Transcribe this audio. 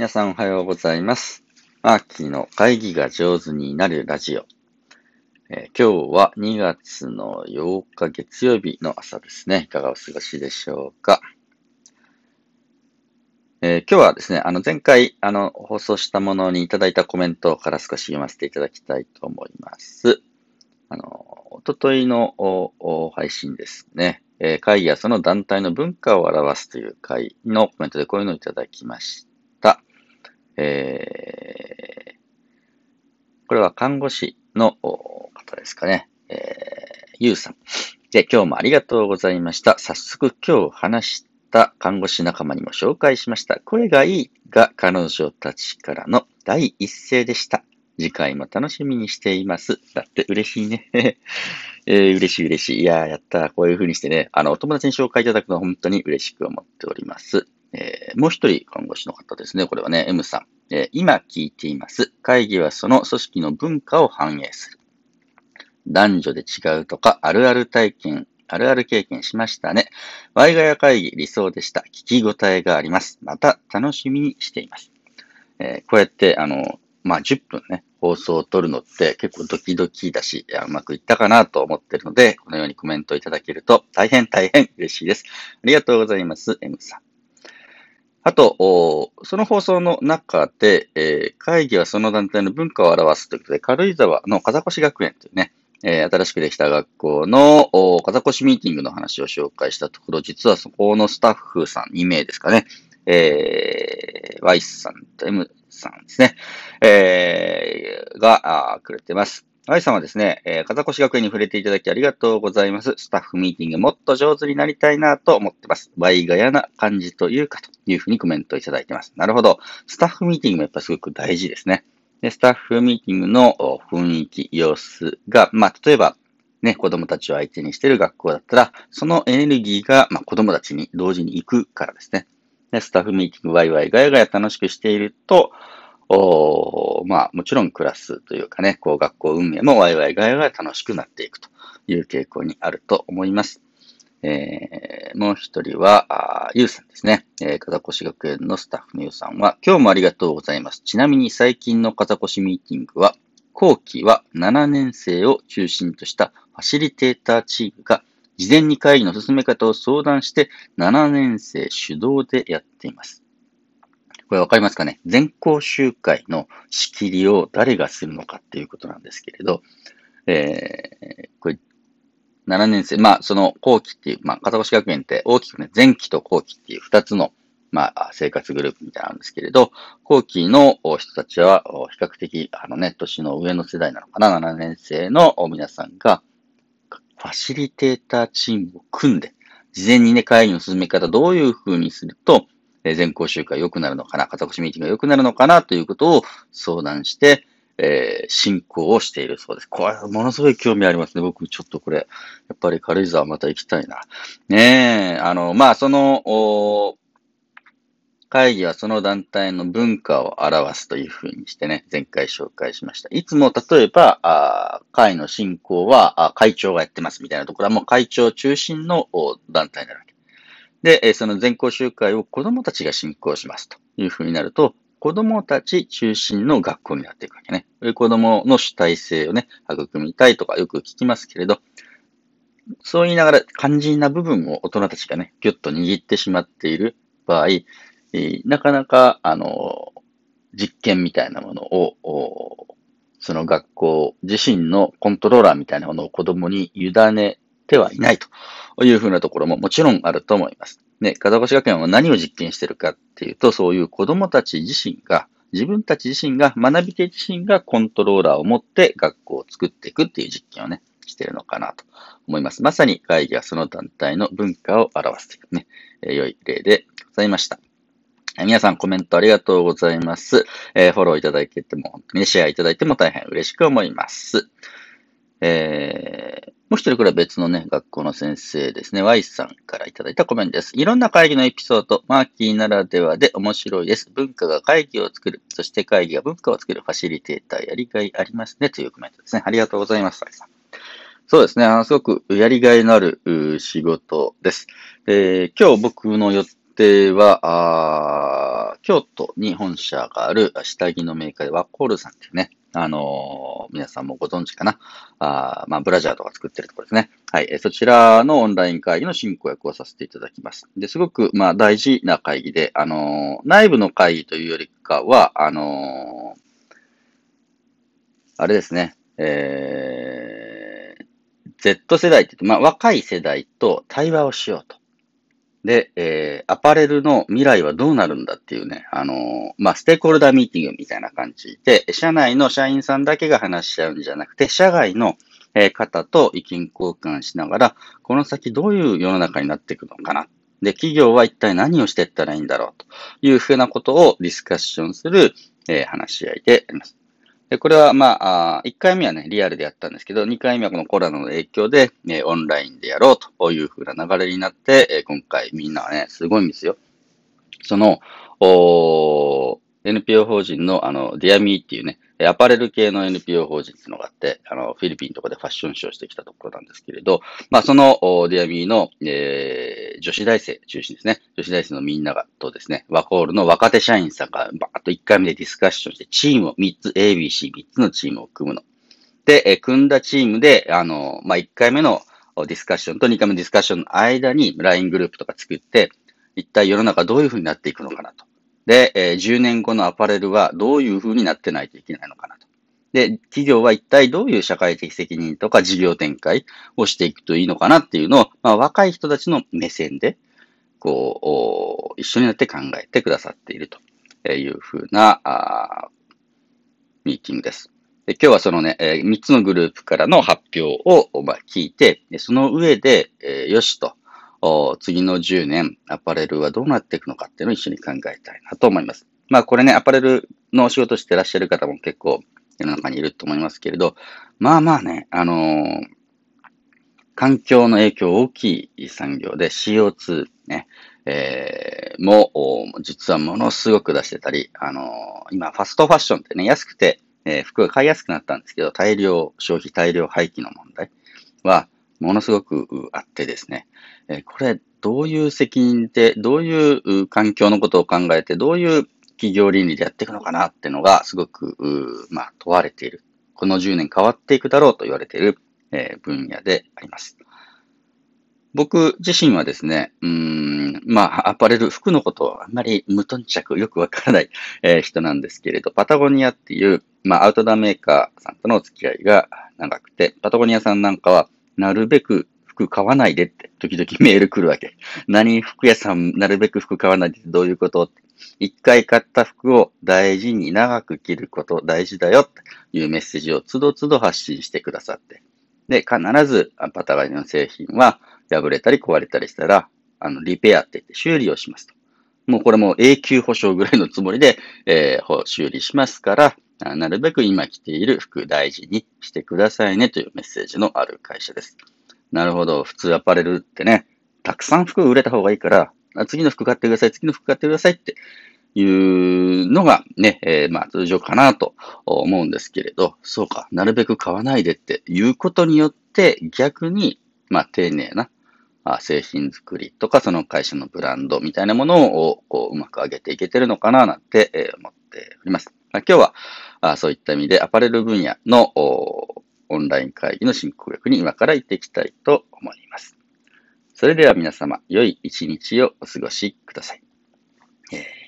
皆さんおはようございます。マーキーの会議が上手になるラジオ。えー今日は2月の8日月曜日の朝ですね。いかがお過ごしでしょうか。えー今日はですね、あの前回あの放送したものにいただいたコメントから少し読ませていただきたいと思います。あの、おとといの配信ですね。え会議やその団体の文化を表すという回のコメントでこういうのをいただきました。えーこれは看護師の方ですかね。えー、ゆうさん。で、今日もありがとうございました。早速今日話した看護師仲間にも紹介しました。声がいいが彼女たちからの第一声でした。次回も楽しみにしています。だって嬉しいね。えー嬉しい嬉しい。いやー、やったー。こういう風にしてね、あの、お友達に紹介いただくのは本当に嬉しく思っております。えーもう一人看護師の方ですね。これはね、M さん。えー今聞いています。会議はその組織の文化を反映する。男女で違うとか、あるある体験、あるある経験しましたね。ワイガヤ会議理想でした。聞き応えがあります。また楽しみにしています。えーこうやって、あの、まあ、10分ね、放送を撮るのって結構ドキドキだし、うまくいったかなと思ってるので、このようにコメントいただけると大変大変嬉しいです。ありがとうございます、M さん。あと、その放送の中で、えー会議はその団体の文化を表すということで、軽井沢の風越学園というね、えー新しくできた学校の風越ミーティングの話を紹介したところ、実はそこのスタッフさん2名ですかね、えー、Y さんと M さんですね、えーが、あくれてます。Y さんはですね、えー、風越学園に触れていただきありがとうございます。スタッフミーティングもっと上手になりたいなと思ってます。Y がやな感じというかというふうにコメントいただいてます。なるほど。スタッフミーティングもやっぱすごく大事ですね。で、スタッフミーティングの雰囲気、様子が、まあ、例えば、ね、子供たちを相手にしている学校だったら、そのエネルギーが、まあ、子供たちに同時に行くからですね。で、スタッフミーティング、ワイワイガヤガヤ楽しくしていると、おーまあ、もちろんクラスというかね、こう学校運営もワイワイガヤガヤ楽しくなっていくという傾向にあると思います。えー、もう一人は、あゆうさんですね。えー、風越学園のスタッフのゆうさんは、今日もありがとうございます。ちなみに最近の風越ミーティングは、後期は7年生を中心としたファシリテーターチームが、事前に会議の進め方を相談して、7年生主導でやっています。これわかりますかね？全校集会の仕切りを誰がするのかっていうことなんですけれど、えー、これ、7年生、まあ、その後期っていう、まあ、片越学園って大きくね、前期と後期っていう2つの、まあ、生活グループみたいなんですけれど、後期の人たちは、比較的、あのね、年の上の世代なのかな、7年生の皆さんが、ファシリテーターチームを組んで、事前にね、会議の進め方どういう風にすると、え全校集会良くなるのかな、片越ミーティングが良くなるのかなということを相談して、えー進行をしているそうです。これ、ものすごい興味ありますね。僕、ちょっとこれ、やっぱり軽井沢また行きたいな。ねえ、あの、まあ、その、お会議はその団体の文化を表すというふうにしてね、前回紹介しました。いつも例えば、あ会の進行はあ会長がやってますみたいなところはもう会長中心の団体になるわけ。で、その全校集会を子供たちが進行しますというふうになると、子供たち中心の学校になっていくわけね。子供の主体性をね、育みたいとかよく聞きますけれど、そう言いながら肝心な部分を大人たちがね、ぎゅっと握ってしまっている場合、なかなか、あの、実験みたいなものを、その学校自身のコントローラーみたいなものを子供に委ねてはいないというふうなところももちろんあると思います。ね、風越学園は何を実験してるかっていうと、そういう子供たち自身が、自分たち自身が、学び手自身がコントローラーを持って学校を作っていくっていう実験をね、してるのかなと思います。まさに会議はその団体の文化を表すというね、えー良い例でございました。皆さんコメントありがとうございます。えーフォローいただけても、本当にねシェアいただいても大変嬉しく思います。えーもう一人これは別のね、学校の先生ですね。Y さんからいただいたコメントです。いろんな会議のエピソード、マーキーならではで面白いです。文化が会議を作る。そして会議が文化を作るファシリテーターやりがいありますね。というコメントですね。ありがとうございます。Y さん。そうですね。あの、すごくやりがいのある仕事です。えー今日僕の予定は、あ京都に本社がある下着のメーカーでワッコールさんっていうね、あの、皆さんもご存知かな？あまあ、ブラジャーとか作ってるところですね。はい。そちらのオンライン会議の進行役をさせていただきます。で、すごく、まあ、大事な会議で、あの、内部の会議というよりかは、あの、あれですね、えー、Z 世代って言って、まあ、若い世代と対話をしようと。で、えー、アパレルの未来はどうなるんだっていうね、あのー、まあ、ステークホルダーミーティングみたいな感じで、社内の社員さんだけが話し合うんじゃなくて、社外の方と意見交換しながら、この先どういう世の中になっていくのかな。で、企業は一体何をしていったらいいんだろうというふうなことをディスカッションする、えー、話し合いであります。で、これは、まあ、1回目はね、リアルでやったんですけど、2回目はこのコロナの影響で、ね、オンラインでやろうというふうな流れになって、今回みんなはね、すごいんですよ。その、お NPO 法人の、あの、ディアミーっていうね、アパレル系の NPO 法人っていうのがあって、あの、フィリピンとかでファッションショーしてきたところなんですけれど、まあ、その、ディアミーの、えー、女子大生中心ですね。女子大生のみんなが、とですね、ワコールの若手社員さんが、バーッと1回目でディスカッションして、チームを3つ、ABC3 つのチームを組むの。で、え組んだチームで、あの、まあ、1回目のディスカッションと2回目のディスカッションの間に LINE グループとか作って、一体世の中どういう風になっていくのかなと。で、えー、10年後のアパレルはどういう風になってないといけないのかなと。で、企業は一体どういう社会的責任とか事業展開をしていくといいのかなっていうのを、まあ、若い人たちの目線で、こう、一緒になって考えてくださっているという風な、あミーティングです。で今日はそのね、えー、3つのグループからの発表を、まあ、聞いて、その上で、えー、よしと、次の10年、アパレルはどうなっていくのかっていうのを一緒に考えたいなと思います。まあこれね、アパレルのお仕事してらっしゃる方も結構世の中にいると思いますけれど、まあまあね、あのー、環境の影響大きい産業で CO2 ね、えー、も、実はものすごく出してたり、あのー、今ファストファッションってね、安くて、えー、服が買いやすくなったんですけど、大量消費、大量廃棄の問題は、ものすごくあってですね、えこれ、どういう責任で、どういう環境のことを考えて、どういう企業倫理でやっていくのかなっていうのが、すごく、まあ、問われている。この10年変わっていくだろうと言われている、え分野であります。僕自身はですね、うん、まあ、アパレル、服のことをあんまり無頓着、よくわからない、え、人なんですけれど、パタゴニアっていう、まあ、アウトドアメーカーさんとのお付き合いが長くて、パタゴニアさんなんかは、なるべく服買わないでって、時々メール来るわけ。何服屋さん、なるべく服買わないでってどういうこと。一回買った服を大事に長く着ること大事だよっていうメッセージをつどつど発信してくださって。で、必ずパタガニの製品は破れたり壊れたりしたら、あの、リペアって言って修理をしますと。もうこれも永久保証ぐらいのつもりで、えー、修理しますから、なるべく今着ている服大事にしてくださいねというメッセージのある会社です。なるほど。普通アパレルってね、たくさん服売れた方がいいから、次の服買ってください、次の服買ってくださいっていうのがね、えー、まあ通常かなと思うんですけれど、そうか、なるべく買わないでっていうことによって逆に、まあ丁寧な製品作りとかその会社のブランドみたいなものをこううまく上げていけてるのかななんて思っております。今日はそういった意味でアパレル分野のオンライン会議の進行役に今から行っていきたいと思います。それでは皆様、良い一日をお過ごしください。えー